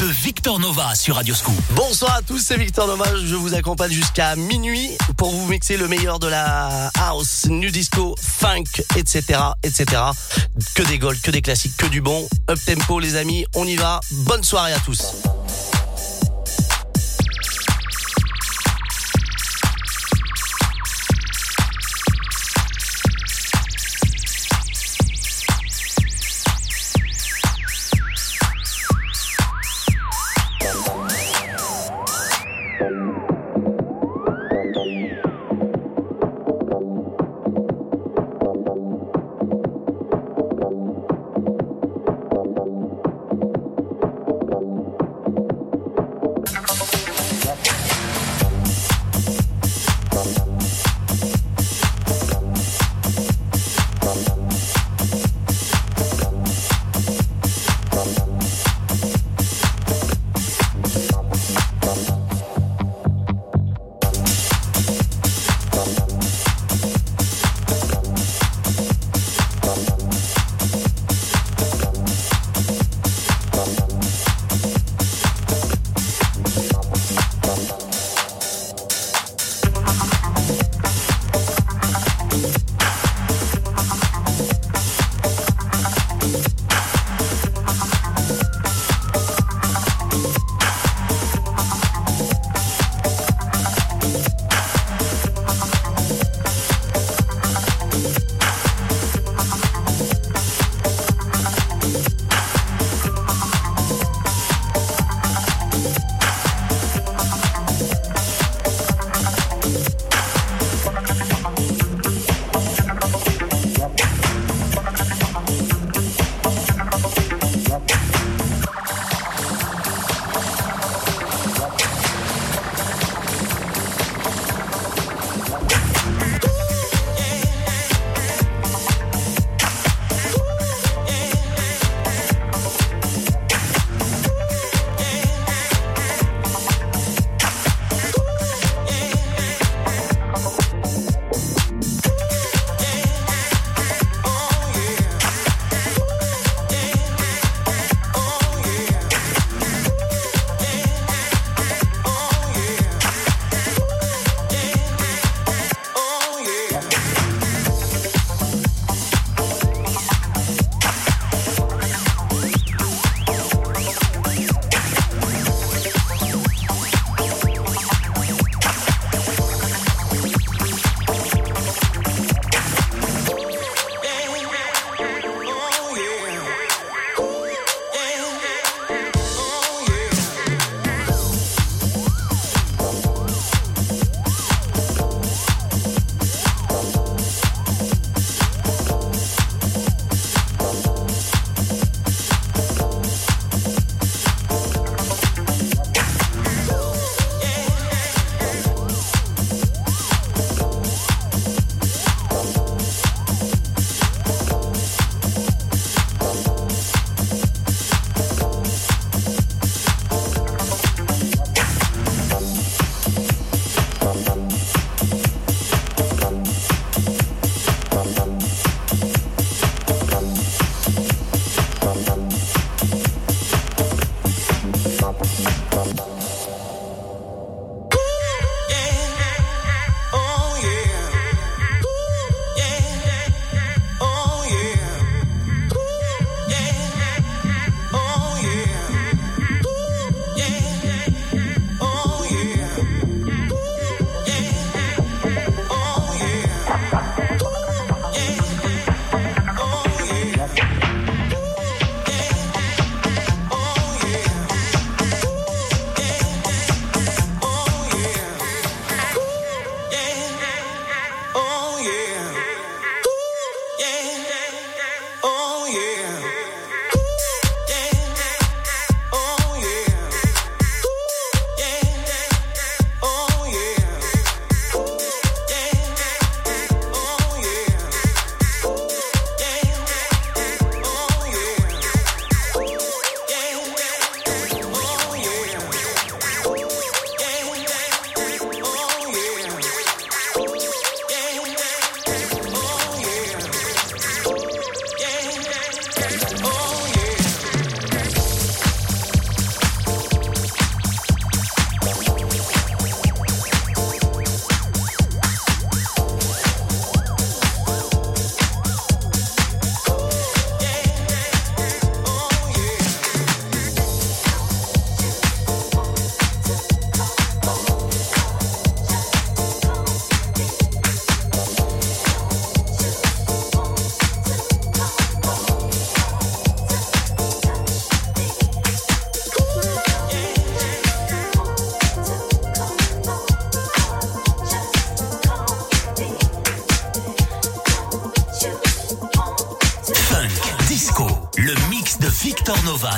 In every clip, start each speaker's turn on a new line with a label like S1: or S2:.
S1: de Victor Nova sur Radio Scoop.
S2: Bonsoir à tous, c'est Victor Nova. Je vous accompagne jusqu'à minuit pour vous mixer le meilleur de la house, new disco, funk, etc., etc. Que des golds, que des classiques, que du bon. Up tempo, les amis. On y va. Bonne soirée à tous.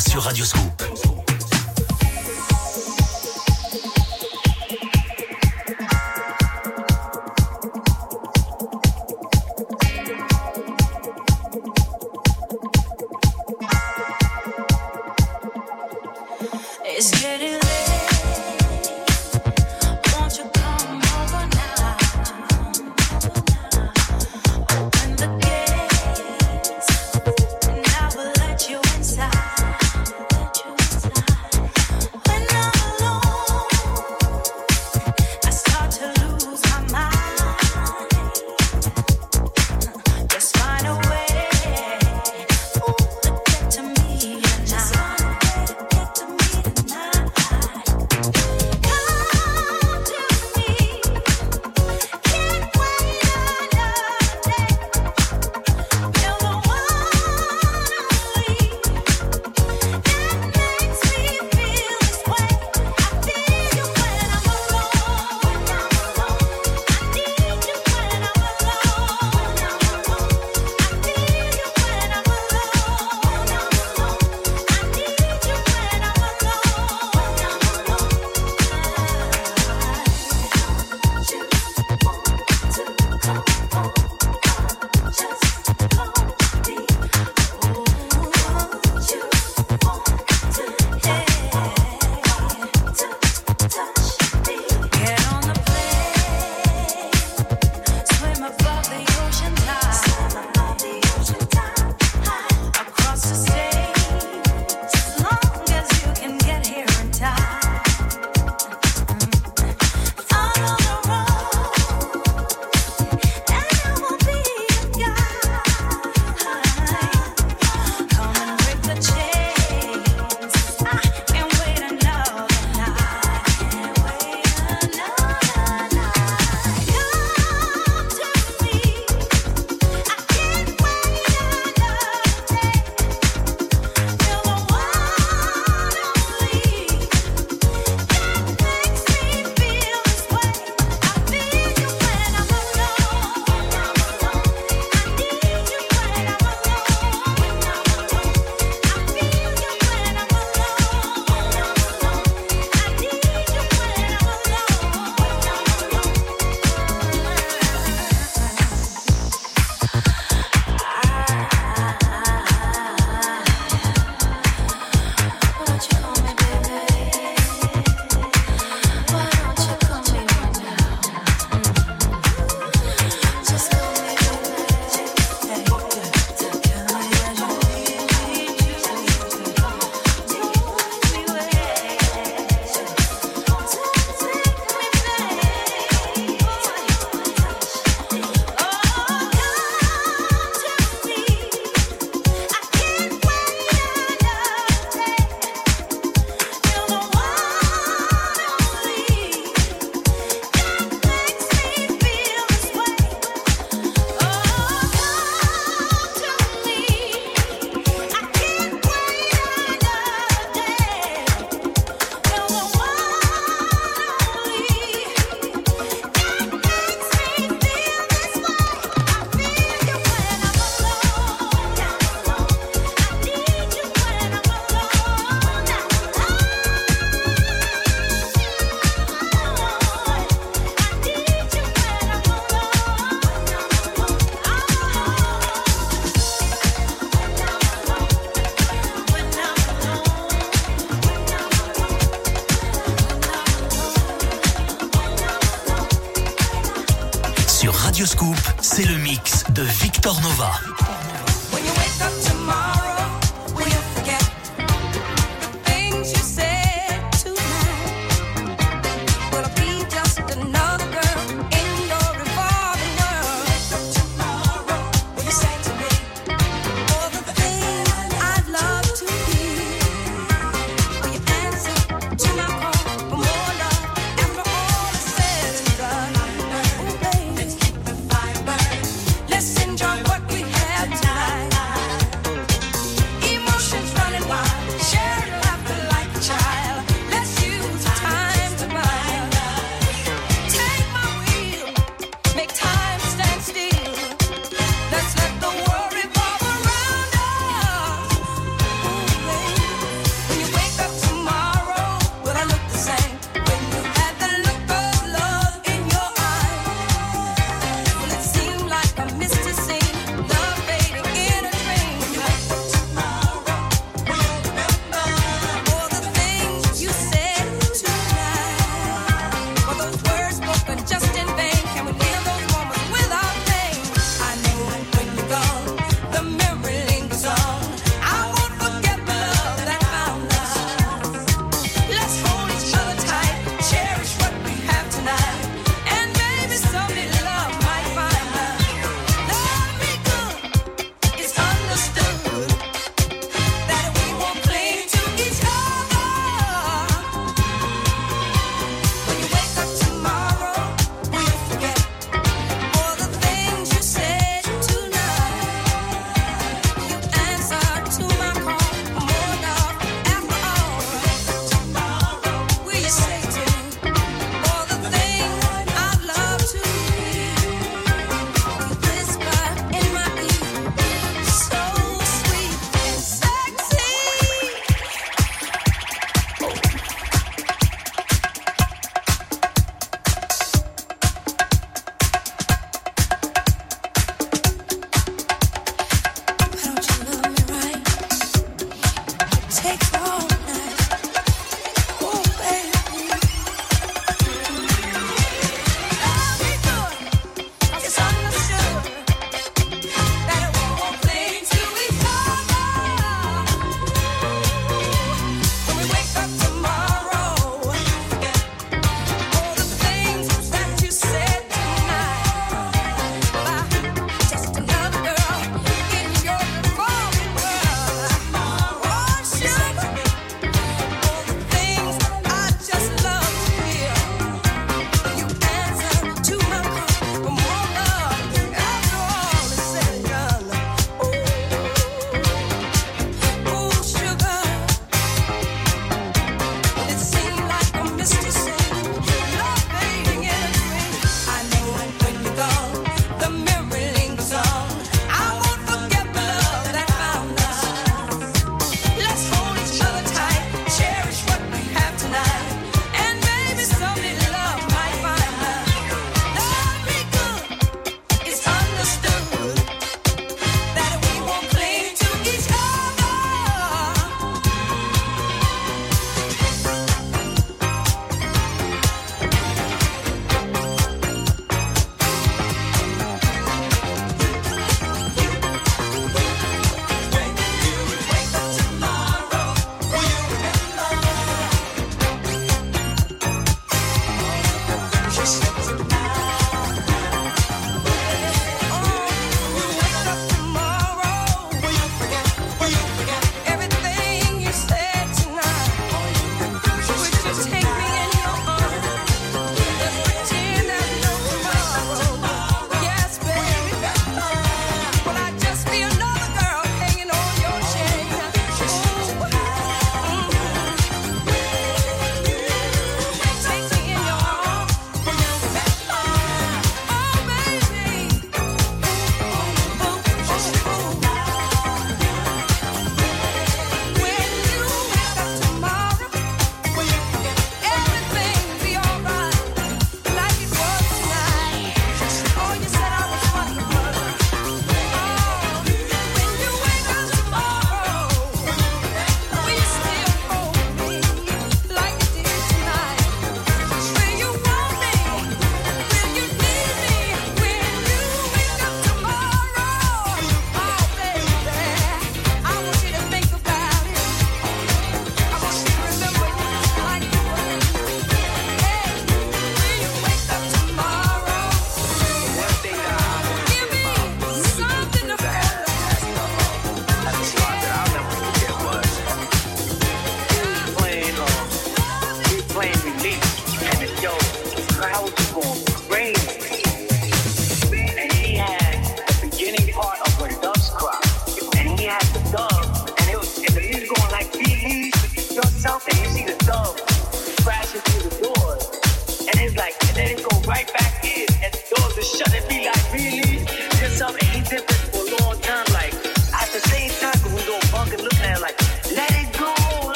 S1: Sur Radio Scoop.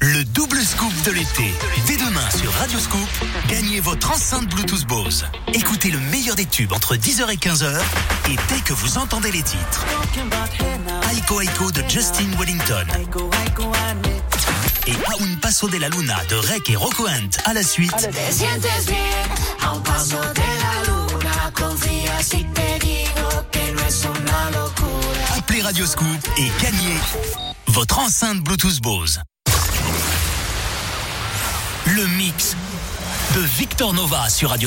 S3: Le double scoop de l'été. Dès demain sur Radio Scoop, gagnez votre enceinte Bluetooth Bose. Écoutez le meilleur des tubes entre 10h et 15h et dès que vous entendez les titres. Aiko Aiko de Justin Wellington. Et Un Paso de la Luna de Rek et Rocco Hunt à la suite. Appelez Radio Scoop et gagnez votre enceinte Bluetooth Bose. Le mix de Victor Nova sur Radio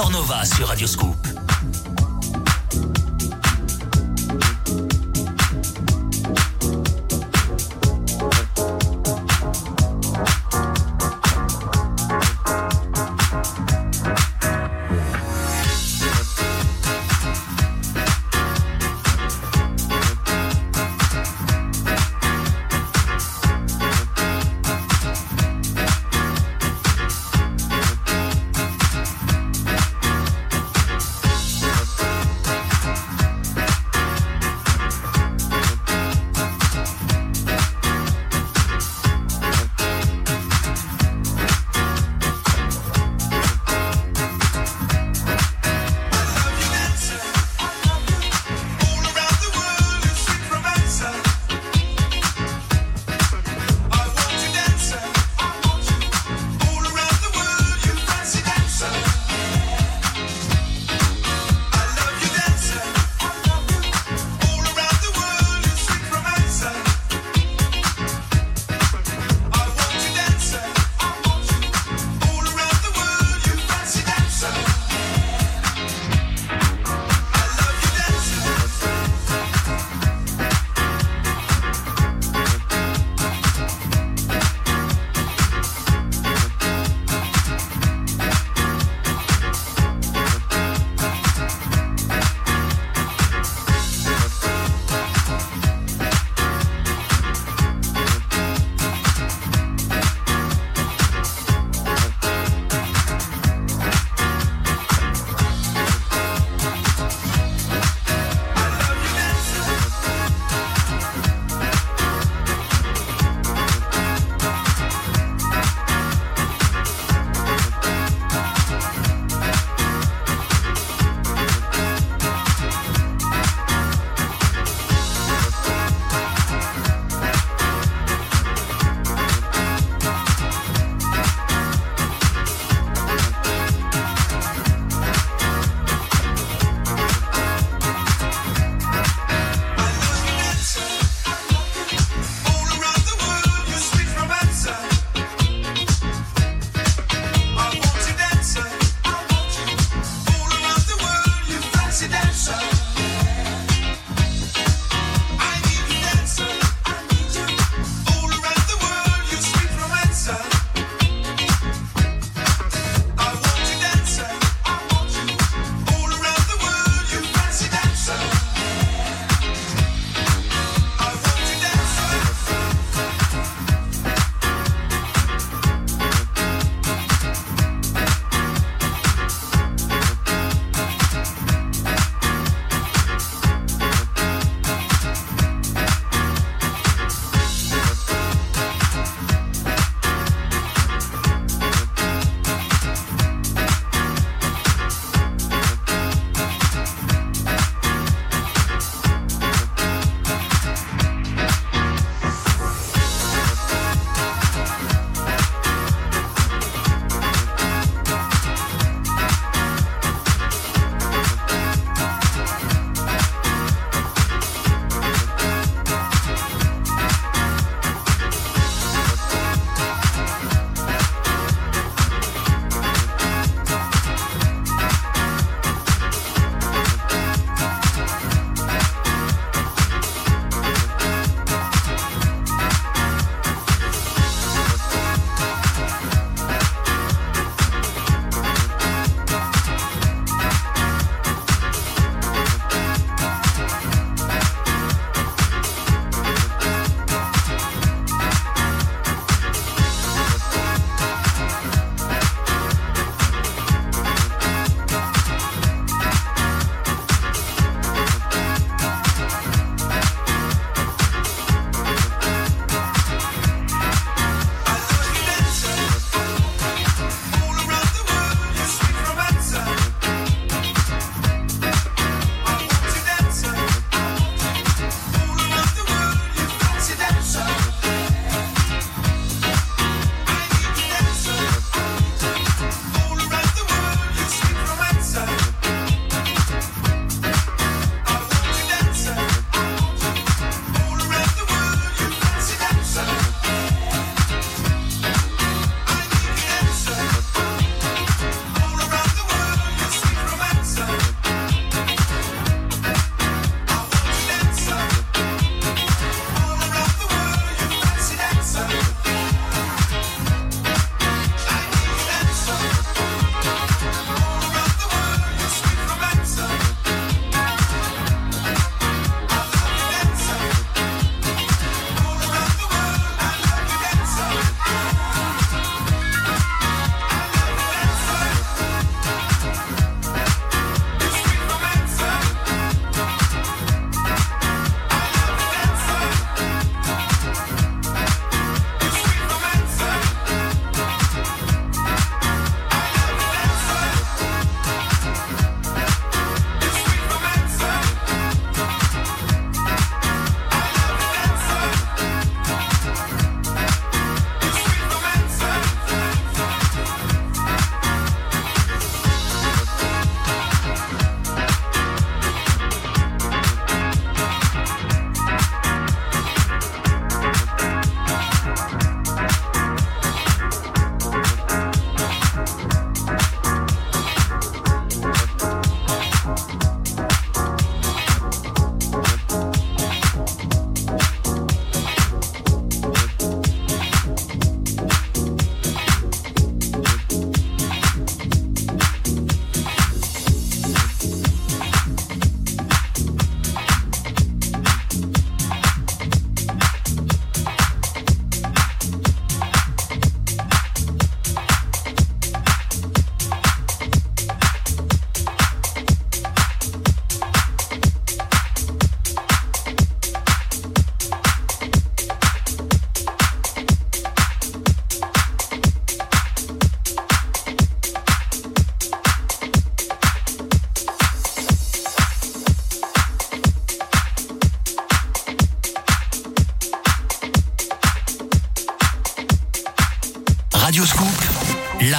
S3: Victor Nova sur. Radio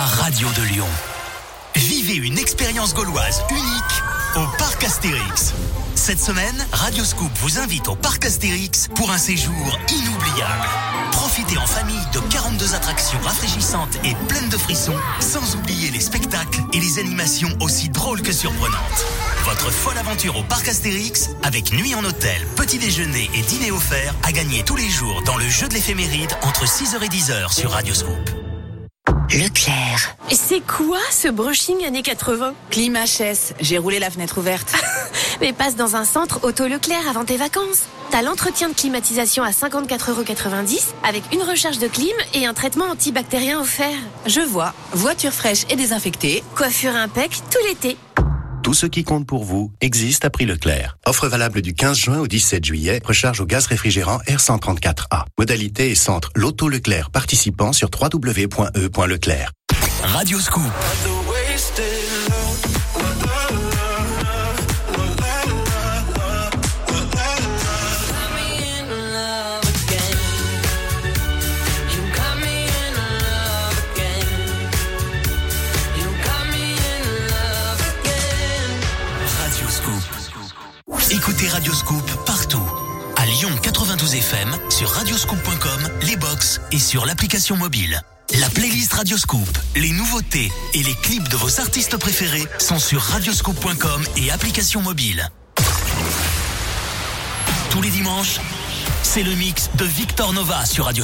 S3: radio de Lyon. Vivez une expérience gauloise unique au Parc Astérix. Cette semaine, Radio Scoop vous invite au Parc Astérix pour un séjour inoubliable. Profitez en famille de 42 attractions rafraîchissantes et pleines de frissons, sans oublier les spectacles et les animations aussi drôles que surprenantes. Votre folle aventure au Parc Astérix, avec nuit en hôtel, petit déjeuner et dîner offert, à gagner tous les jours dans le jeu de l'éphéméride entre 6h et 10h sur Radio Scoop.
S4: C'est quoi ce brushing années 80
S5: Clim HS, j'ai roulé la fenêtre ouverte.
S4: Mais passe dans un centre auto Leclerc avant tes vacances. T'as l'entretien de climatisation à 54,90€ avec une recharge de clim et un traitement antibactérien offert.
S5: Je vois, voiture fraîche et désinfectée.
S4: Coiffure impec tout l'été.
S6: Tout ce qui compte pour vous existe à prix Leclerc. Offre valable du 15 juin au 17 juillet. Recharge au gaz réfrigérant R134A. Modalité et centre Loto Leclerc participant sur www.e.leclerc.
S3: Radio Scoop. Écoutez Radio Scoop partout. À Lyon 92 FM, sur radioscoop.com, les box et sur l'application mobile. La playlist Radio Scoop, les nouveautés et les clips de vos artistes préférés sont sur radioscoop.com et application mobile. Tous les dimanches, c'est le mix de Victor Nova sur Radio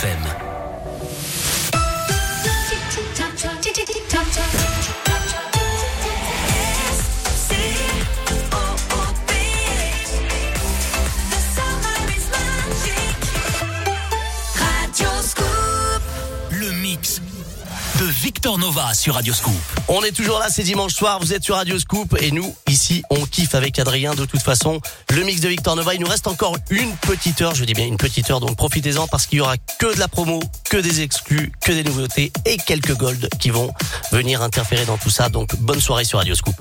S1: Femme. Sur Radio Scoop.
S2: On est toujours là, c'est dimanche soir, vous êtes sur Radio Scoop et nous, ici, on kiffe avec Adrien de toute façon. Le mix de Victor Nova, il nous reste encore une petite heure, je dis bien une petite heure, donc profitez-en parce qu'il y aura que de la promo, que des exclus, que des nouveautés et quelques golds qui vont venir interférer dans tout ça. Donc bonne soirée sur Radio Scoop.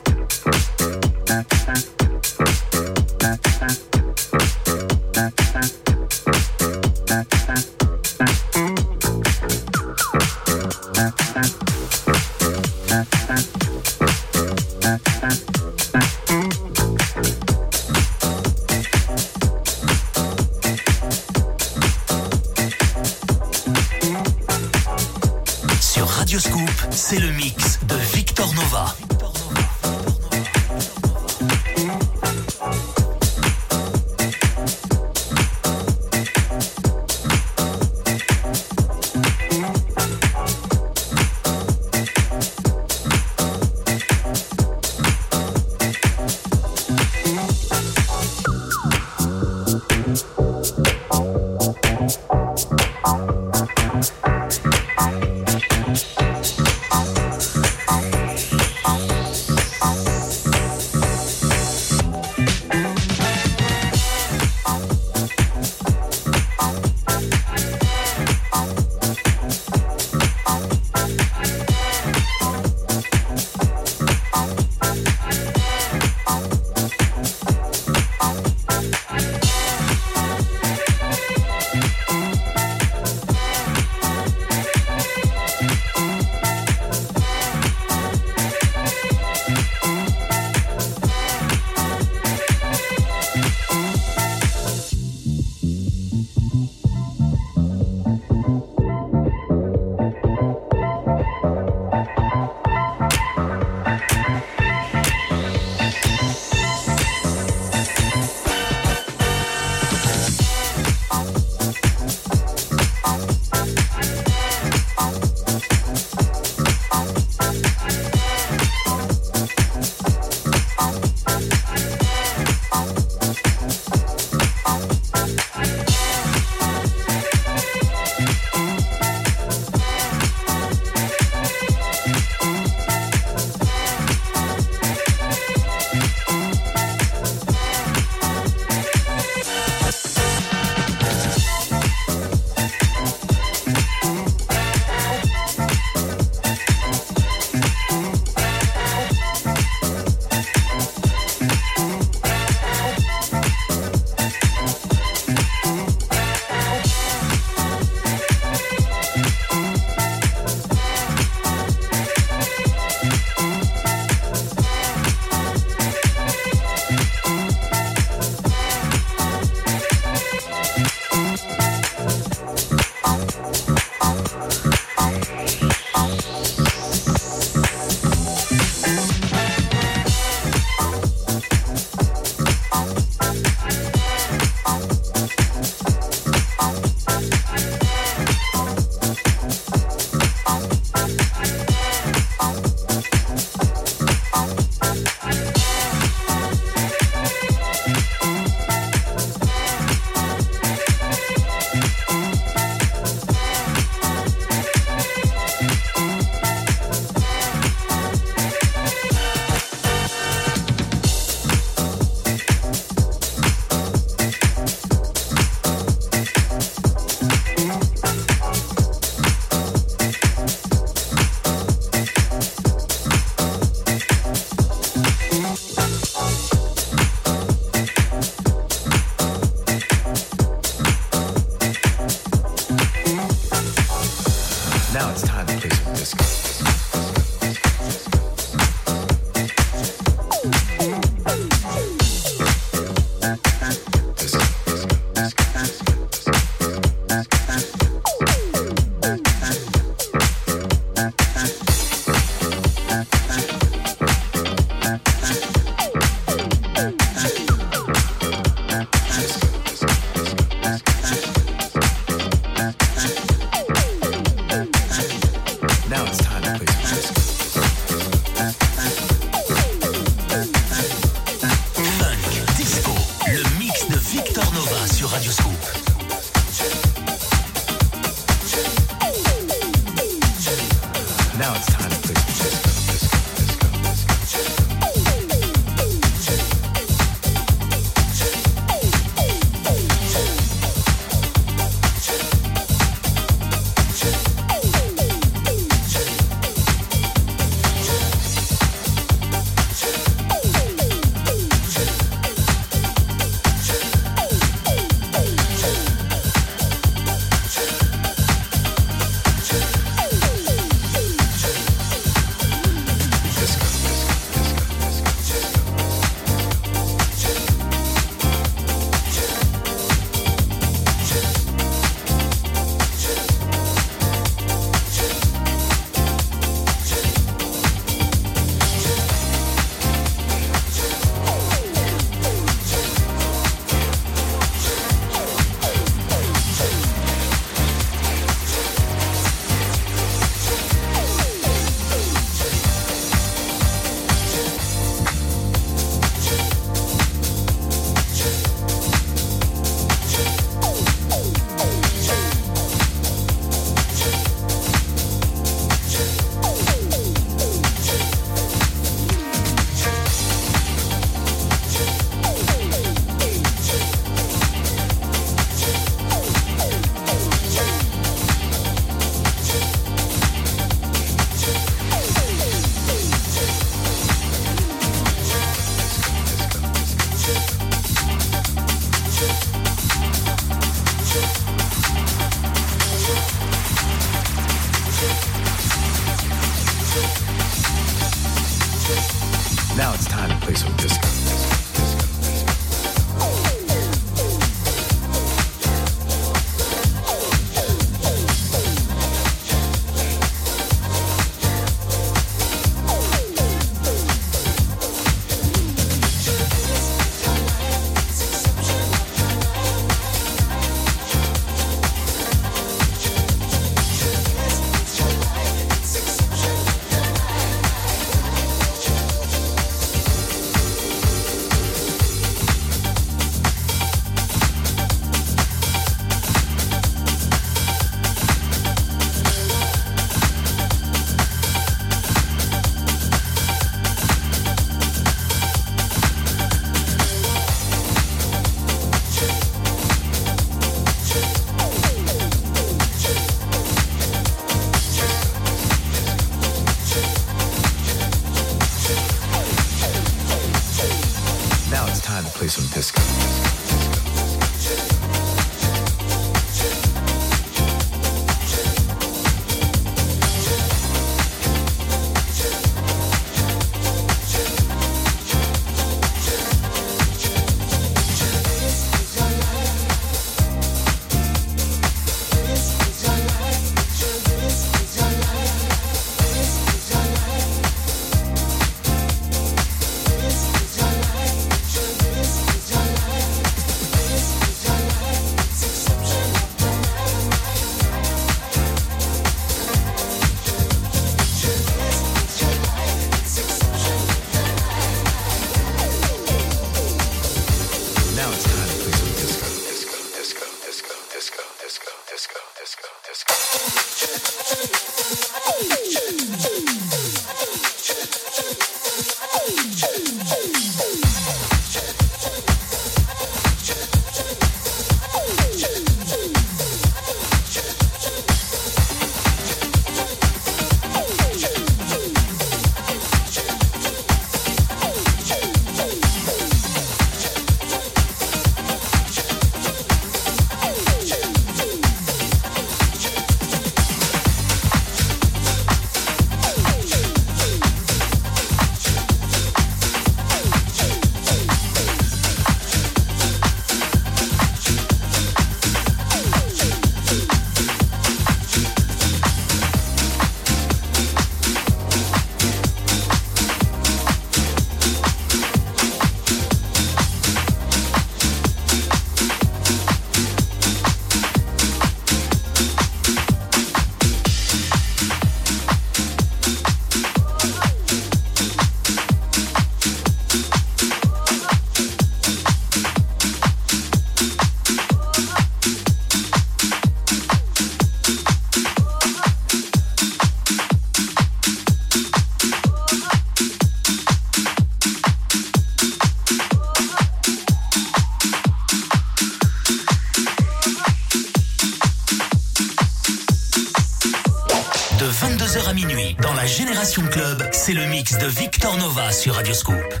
S1: C'est le mix de Victor Nova sur Radioscope.
S7: straight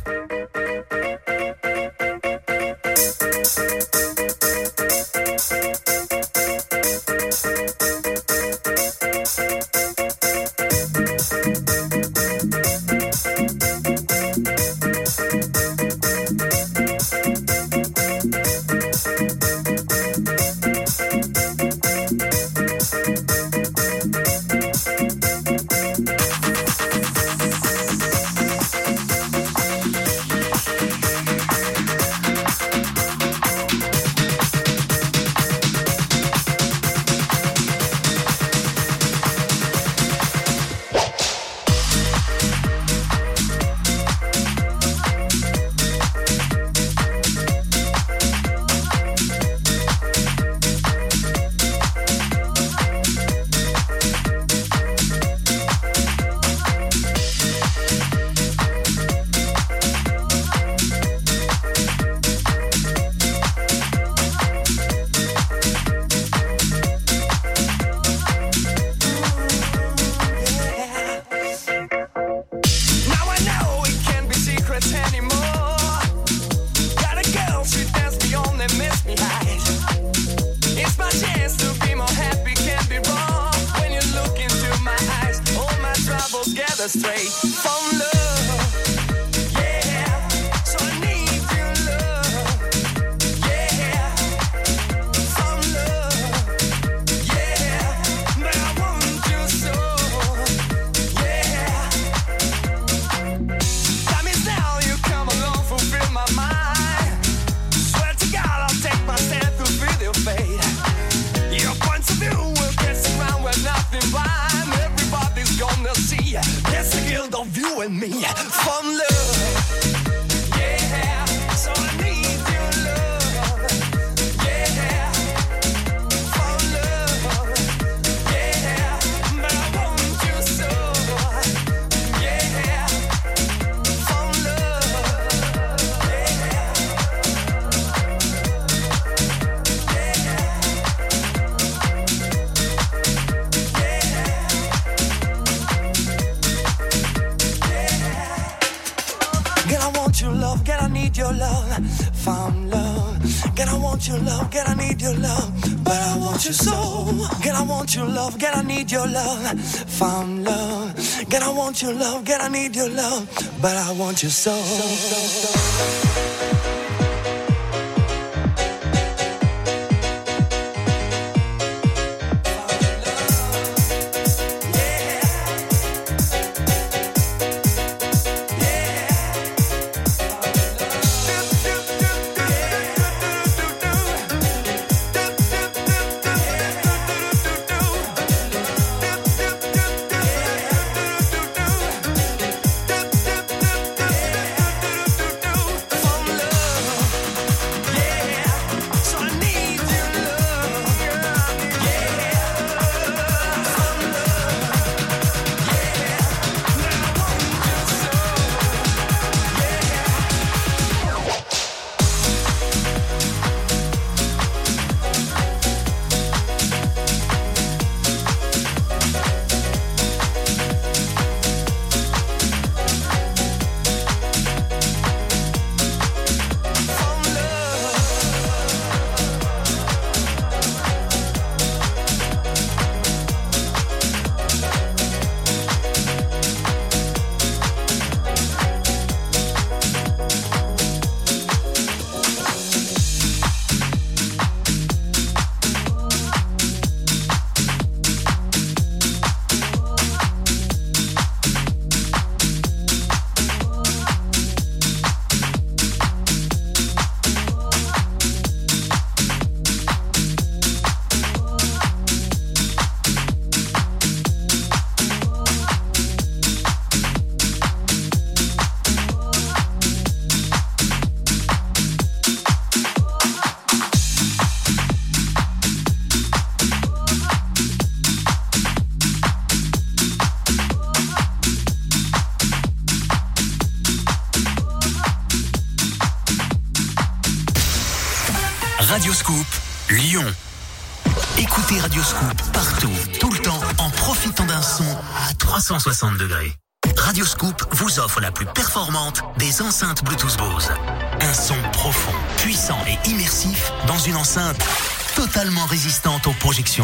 S7: your love, girl, I need your love. But I want your soul. So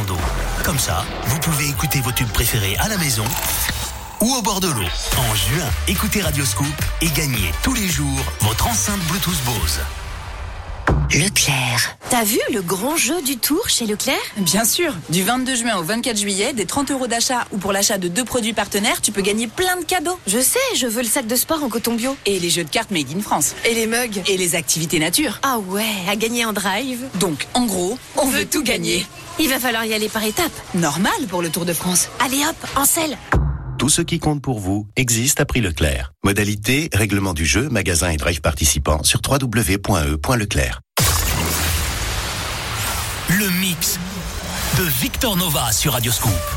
S1: d'eau. Comme ça, vous pouvez écouter vos tubes préférés à la maison ou au bord de l'eau. En juin, écoutez Radioscoop et gagnez tous les jours votre enceinte Bluetooth Bose.
S5: Leclerc.
S4: T'as vu le grand jeu du tour chez Leclerc?
S5: Bien sûr, du 22 juin au 24 juillet, des 30 euros d'achat ou pour l'achat de deux produits partenaires, tu peux gagner plein de cadeaux.
S4: Je sais, je veux le sac de sport en coton bio.
S5: Et les jeux de cartes Made in France.
S4: Et les mugs.
S5: Et les activités nature.
S4: Ah ouais, à gagner en drive.
S5: Donc, en gros, on, veut tout gagner.
S4: Il va falloir y aller par étapes.
S5: Normal pour le Tour de France.
S4: Allez hop, en selle.
S6: Tout ce qui compte pour vous existe à prix Leclerc. Modalité, règlement du jeu, magasin et drive participants sur www.e.leclerc.
S1: Le mix de Victor Nova sur Radioscoop.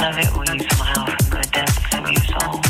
S3: love it when you smile from the depths of your soul.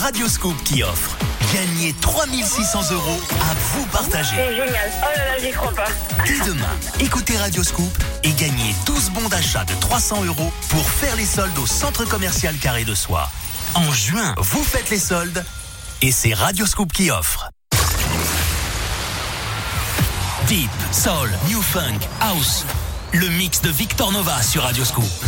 S3: Radioscope qui offre. Gagnez 3600 euros à vous partager.
S8: C'est génial. Oh là là, j'y crois pas.
S3: Dès demain, écoutez Radioscope et gagnez 12 bons d'achat de 300 euros pour faire les soldes au centre commercial Carré de Soie. En juin, vous faites les soldes et c'est Radioscope qui offre. Deep, Soul, New Funk, House. Le mix de Victor Nova sur Radioscope.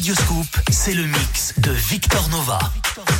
S9: Radioscoop, c'est le mix de Victor Nova.
S10: Victor Nova.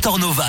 S3: Victor Nova